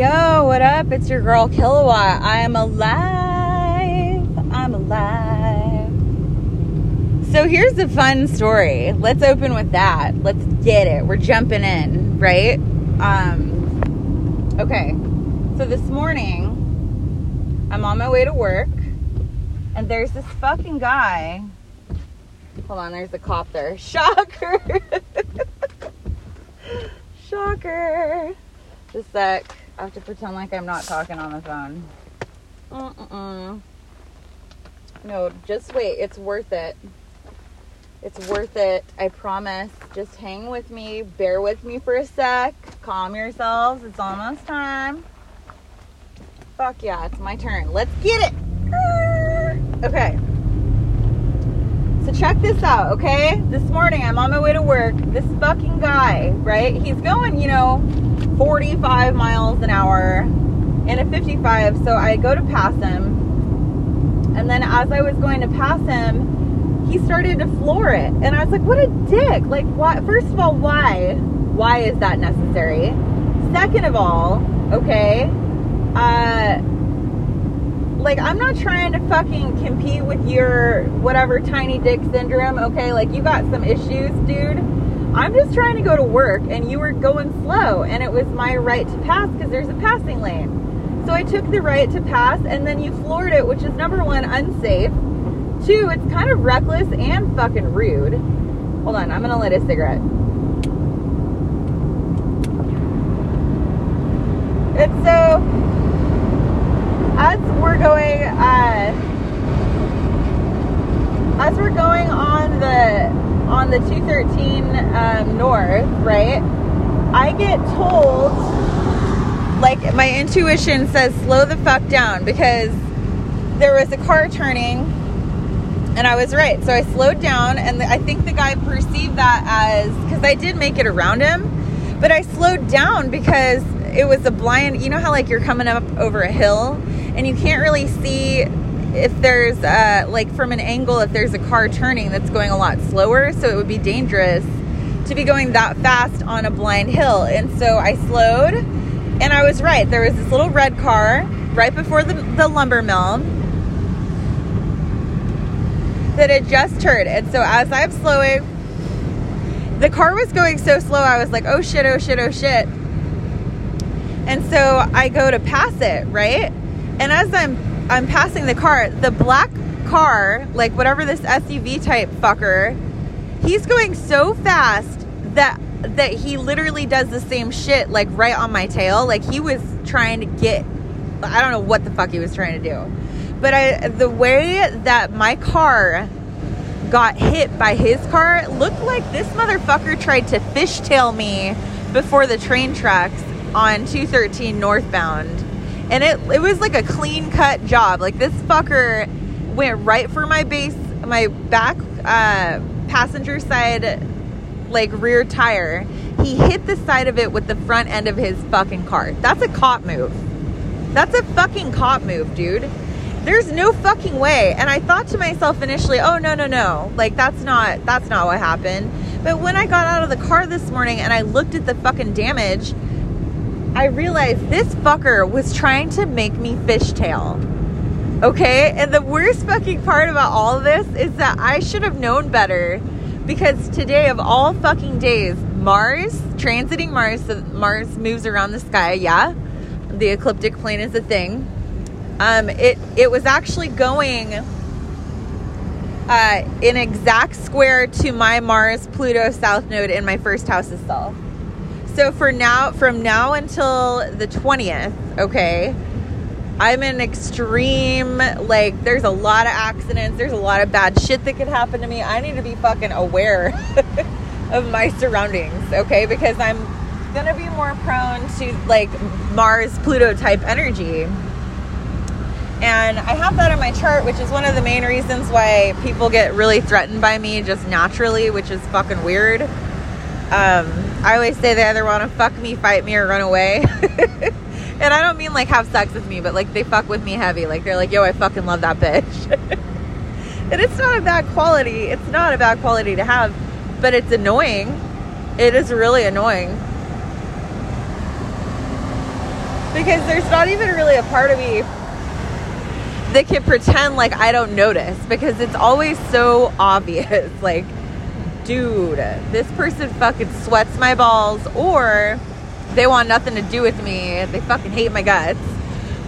Yo, what up? It's your girl Kilowatt. I am alive. I'm alive. So here's a fun story. Let's open with that. Let's get it. We're jumping in, right? Um okay. So this morning I'm on my way to work and there's this fucking guy. Hold on, there's a cop there. Shocker. Shocker. Just a sec. I have to pretend like I'm not talking on the phone. Mm-mm. No, just wait. It's worth it. It's worth it. I promise. Just hang with me. Bear with me for a sec. Calm yourselves. It's almost time. Fuck yeah, it's my turn. Let's get it. Ah. Okay. Check this out, okay? This morning I'm on my way to work. This fucking guy, right? He's going, you know, 45 miles an hour in a 55. So I go to pass him. And then as I was going to pass him, he started to floor it. And I was like, what a dick. Like, why? First of all, why? Why is that necessary? Second of all, okay, uh, like I'm not trying to fucking compete with your whatever tiny dick syndrome, okay? Like you got some issues, dude. I'm just trying to go to work and you were going slow and it was my right to pass because there's a passing lane. So I took the right to pass and then you floored it, which is number one, unsafe. Two, it's kind of reckless and fucking rude. Hold on, I'm gonna light a cigarette. And so, as we're going, uh, as we're going on the on the 213 um, north, right? I get told, like, my intuition says, slow the fuck down because there was a car turning and I was right. So I slowed down, and I think the guy perceived that as because I did make it around him, but I slowed down because it was a blind. You know how like you're coming up over a hill and you can't really see if there's uh, like from an angle if there's a car turning that's going a lot slower so it would be dangerous to be going that fast on a blind hill. And so i slowed and i was right. There was this little red car right before the, the lumber mill that had just turned. And so as i'm slowing the car was going so slow i was like oh shit oh shit oh shit. And so i go to pass it right and as i'm I'm passing the car, the black car, like whatever this SUV type fucker, he's going so fast that that he literally does the same shit like right on my tail. Like he was trying to get I don't know what the fuck he was trying to do. But I the way that my car got hit by his car looked like this motherfucker tried to fishtail me before the train tracks on 213 northbound and it it was like a clean cut job. Like this fucker went right for my base, my back uh, passenger side, like rear tire. He hit the side of it with the front end of his fucking car. That's a cop move. That's a fucking cop move, dude. There's no fucking way. And I thought to myself initially, oh no no no, like that's not that's not what happened. But when I got out of the car this morning and I looked at the fucking damage I realized this fucker was trying to make me fishtail. Okay? And the worst fucking part about all of this is that I should have known better because today, of all fucking days, Mars, transiting Mars, so Mars moves around the sky, yeah. The ecliptic plane is a thing. Um, it, it was actually going uh, in exact square to my Mars Pluto South node in my first house itself. So for now, from now until the 20th, okay, I'm in extreme, like, there's a lot of accidents, there's a lot of bad shit that could happen to me. I need to be fucking aware of my surroundings, okay, because I'm gonna be more prone to like Mars Pluto type energy. And I have that on my chart, which is one of the main reasons why people get really threatened by me just naturally, which is fucking weird. Um, I always say they either want to fuck me, fight me, or run away. and I don't mean like have sex with me, but like they fuck with me heavy. Like they're like, yo, I fucking love that bitch. and it's not a bad quality. It's not a bad quality to have, but it's annoying. It is really annoying. because there's not even really a part of me that can pretend like I don't notice because it's always so obvious. Like, dude, this person fucking sweats my balls, or they want nothing to do with me. They fucking hate my guts.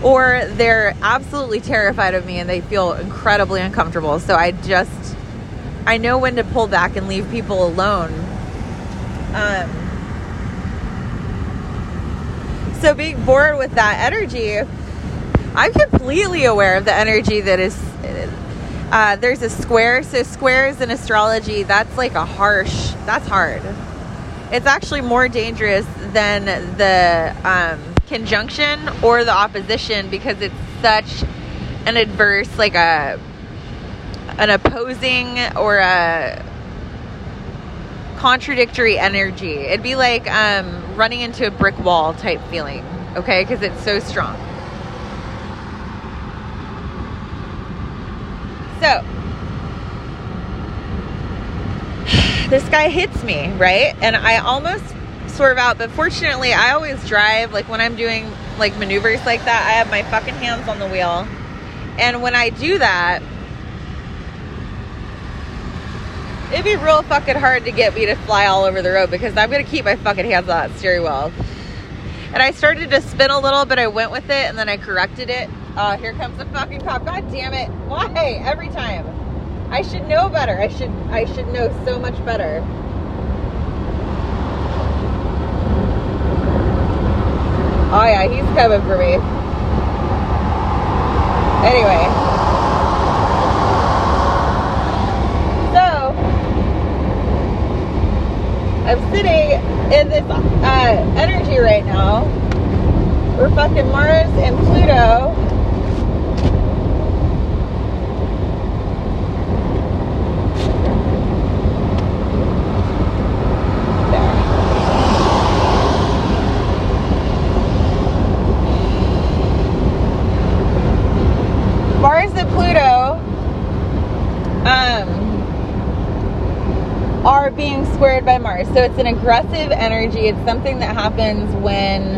Or they're absolutely terrified of me and they feel incredibly uncomfortable. So I just, I know when to pull back and leave people alone. Um, so being bored with that energy, I'm completely aware of the energy that is. Uh, there's a square. So squares in astrology, that's like a harsh. That's hard. It's actually more dangerous than the um, conjunction or the opposition because it's such an adverse, like a an opposing or a contradictory energy. It'd be like um, running into a brick wall type feeling, okay? Because it's so strong. So, this guy hits me, right? And I almost swerve out, but fortunately, I always drive. Like when I'm doing like maneuvers like that, I have my fucking hands on the wheel. And when I do that, it'd be real fucking hard to get me to fly all over the road because I'm gonna keep my fucking hands on that steering wheel. And I started to spin a little, but I went with it and then I corrected it. Oh, here comes the fucking cop. God damn it. Why? Every time. I should know better. I should I should know so much better. Oh yeah, he's coming for me. Anyway. So I'm sitting in this uh, energy right now. We're fucking Mars and Pluto. Mars and Pluto um, are being squared by Mars. So it's an aggressive energy. It's something that happens when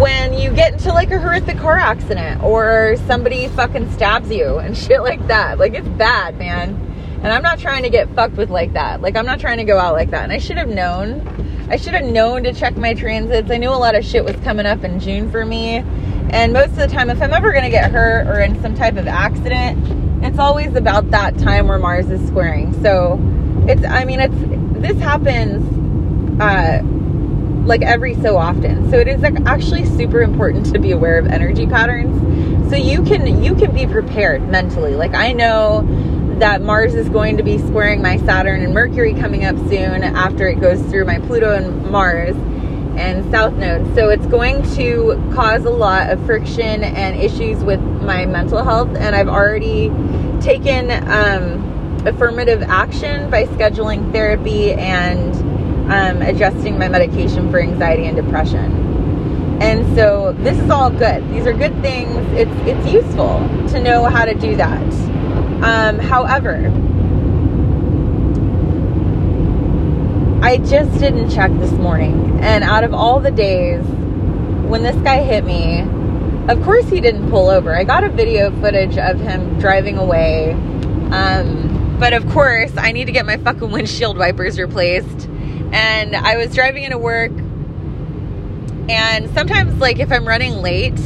when you get into like a horrific car accident or somebody fucking stabs you and shit like that. Like it's bad, man. And I'm not trying to get fucked with like that. Like I'm not trying to go out like that. And I should have known. I should have known to check my transits. I knew a lot of shit was coming up in June for me. And most of the time, if I'm ever going to get hurt or in some type of accident, it's always about that time where Mars is squaring. So it's, I mean, it's, this happens, uh, like every so often. So it is actually super important to be aware of energy patterns. So you can, you can be prepared mentally. Like I know that Mars is going to be squaring my Saturn and Mercury coming up soon after it goes through my Pluto and Mars and South Node. So it's going to cause a lot of friction and issues with my mental health. And I've already taken um, affirmative action by scheduling therapy and um, adjusting my medication for anxiety and depression. And so this is all good. These are good things. It's it's useful to know how to do that. Um, however, I just didn't check this morning. And out of all the days when this guy hit me, of course he didn't pull over. I got a video footage of him driving away. Um, but of course, I need to get my fucking windshield wipers replaced. And I was driving into work. And sometimes, like, if I'm running late,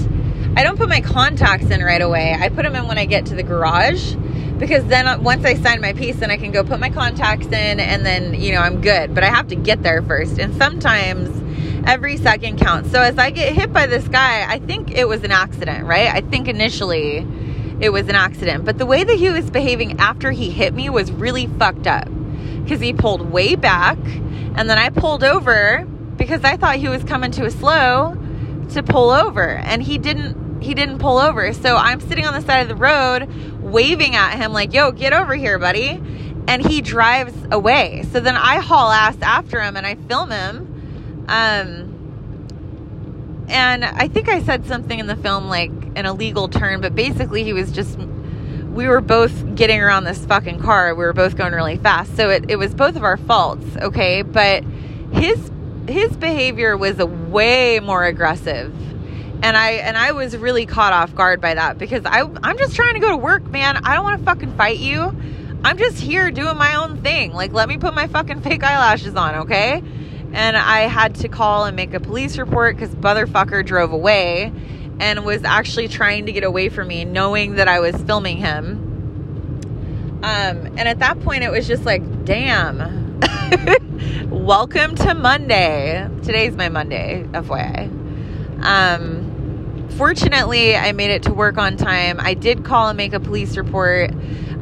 I don't put my contacts in right away. I put them in when I get to the garage because then once I sign my piece, then I can go put my contacts in and then, you know, I'm good. But I have to get there first. And sometimes every second counts. So as I get hit by this guy, I think it was an accident, right? I think initially it was an accident. But the way that he was behaving after he hit me was really fucked up because he pulled way back and then I pulled over because I thought he was coming to a slow to pull over and he didn't he didn't pull over. So I'm sitting on the side of the road waving at him like, "Yo, get over here, buddy." And he drives away. So then I haul ass after him and I film him. Um and I think I said something in the film like an illegal turn, but basically he was just we were both getting around this fucking car. We were both going really fast. So it, it was both of our faults, okay? But his his behavior was way more aggressive. And I and I was really caught off guard by that because I I'm just trying to go to work, man. I don't want to fucking fight you. I'm just here doing my own thing. Like let me put my fucking fake eyelashes on, okay? And I had to call and make a police report cuz motherfucker drove away and was actually trying to get away from me, knowing that I was filming him. Um, and at that point, it was just like, damn. Welcome to Monday. Today's my Monday, FYI. Um, fortunately, I made it to work on time. I did call and make a police report.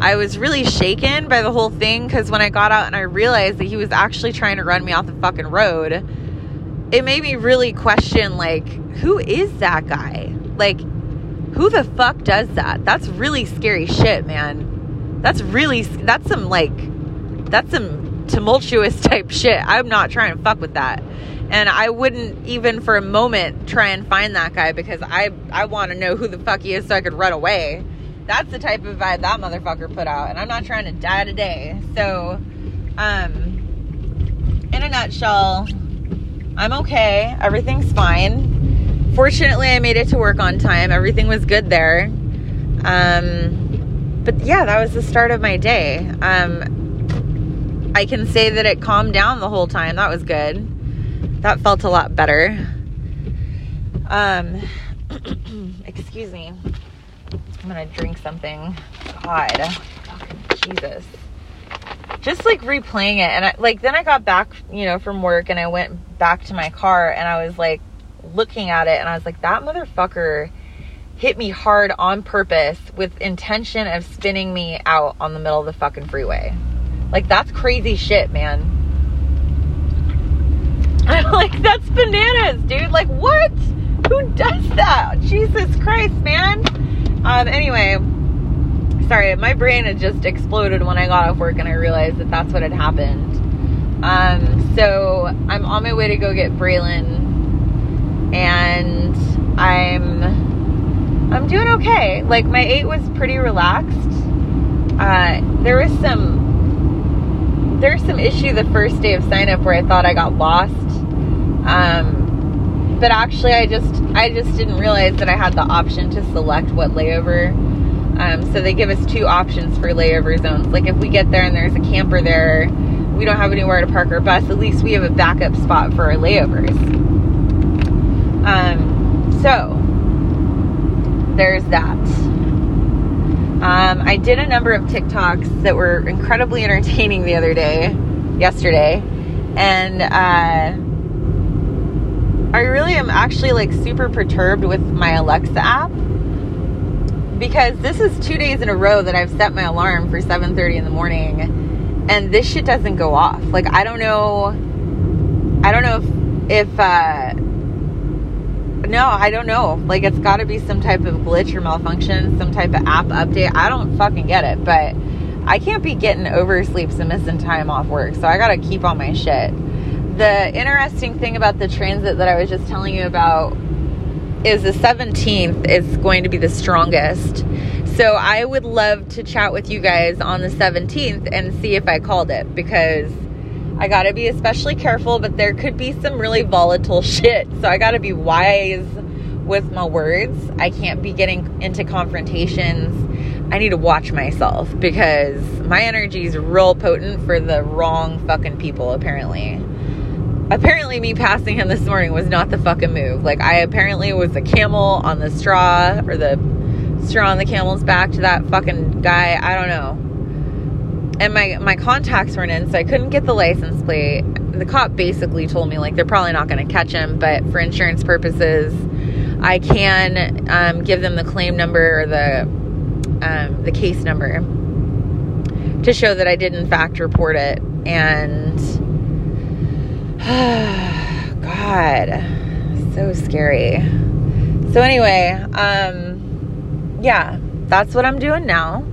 I was really shaken by the whole thing because when I got out and I realized that he was actually trying to run me off the fucking road, it made me really question like who is that guy like who the fuck does that that's really scary shit man that's really that's some like that's some tumultuous type shit i'm not trying to fuck with that and i wouldn't even for a moment try and find that guy because i i want to know who the fuck he is so i could run away that's the type of vibe that motherfucker put out and i'm not trying to die today so um in a nutshell I'm okay. Everything's fine. Fortunately, I made it to work on time. Everything was good there. Um, but yeah, that was the start of my day. Um, I can say that it calmed down the whole time. That was good. That felt a lot better. Um, excuse me. I'm gonna drink something. God, Jesus just like replaying it and I, like then I got back, you know, from work and I went back to my car and I was like looking at it and I was like that motherfucker hit me hard on purpose with intention of spinning me out on the middle of the fucking freeway. Like that's crazy shit, man. I'm like that's bananas, dude. Like what? Who does that? Jesus Christ, man. Um anyway, sorry, my brain had just exploded when I got off work and I realized that that's what had happened. Um, so I'm on my way to go get Braylon, and I'm I'm doing okay. Like my eight was pretty relaxed. Uh, there was some there was some issue the first day of sign up where I thought I got lost. Um, but actually, I just I just didn't realize that I had the option to select what layover um, so they give us two options for layover zones. Like if we get there and there's a camper there, we don't have anywhere to park our bus, at least we have a backup spot for our layovers. Um, so there's that. Um, I did a number of TikToks that were incredibly entertaining the other day, yesterday, and uh, I really am actually like super perturbed with my Alexa app because this is two days in a row that I've set my alarm for 7:30 in the morning, and this shit doesn't go off. Like I don't know, I don't know if if uh, no, I don't know. Like it's got to be some type of glitch or malfunction, some type of app update. I don't fucking get it, but I can't be getting oversleeps and missing time off work, so I got to keep on my shit. The interesting thing about the transit that I was just telling you about is the 17th is going to be the strongest. So I would love to chat with you guys on the 17th and see if I called it because I got to be especially careful, but there could be some really volatile shit. So I got to be wise with my words. I can't be getting into confrontations. I need to watch myself because my energy is real potent for the wrong fucking people, apparently apparently me passing him this morning was not the fucking move. Like I apparently was the camel on the straw or the straw on the camel's back to that fucking guy. I don't know. And my my contacts weren't in, so I couldn't get the license plate. The cop basically told me like they're probably not going to catch him, but for insurance purposes, I can um, give them the claim number or the um, the case number to show that I did in fact report it and God, so scary. So anyway, um, yeah, that's what I'm doing now.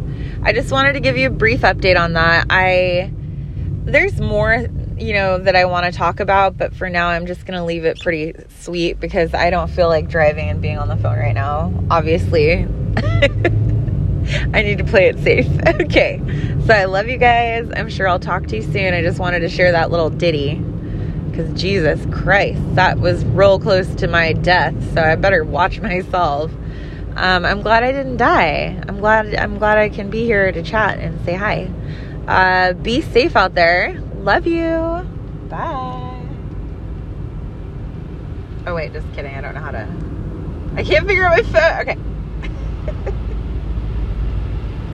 I just wanted to give you a brief update on that. I there's more, you know, that I want to talk about, but for now I'm just going to leave it pretty sweet because I don't feel like driving and being on the phone right now, obviously. I need to play it safe. okay. So I love you guys. I'm sure I'll talk to you soon. I just wanted to share that little ditty because Jesus Christ, that was real close to my death. So I better watch myself. Um, I'm glad I didn't die. I'm glad. I'm glad I can be here to chat and say hi. Uh, be safe out there. Love you. Bye. Oh wait, just kidding. I don't know how to. I can't figure out my phone. Okay.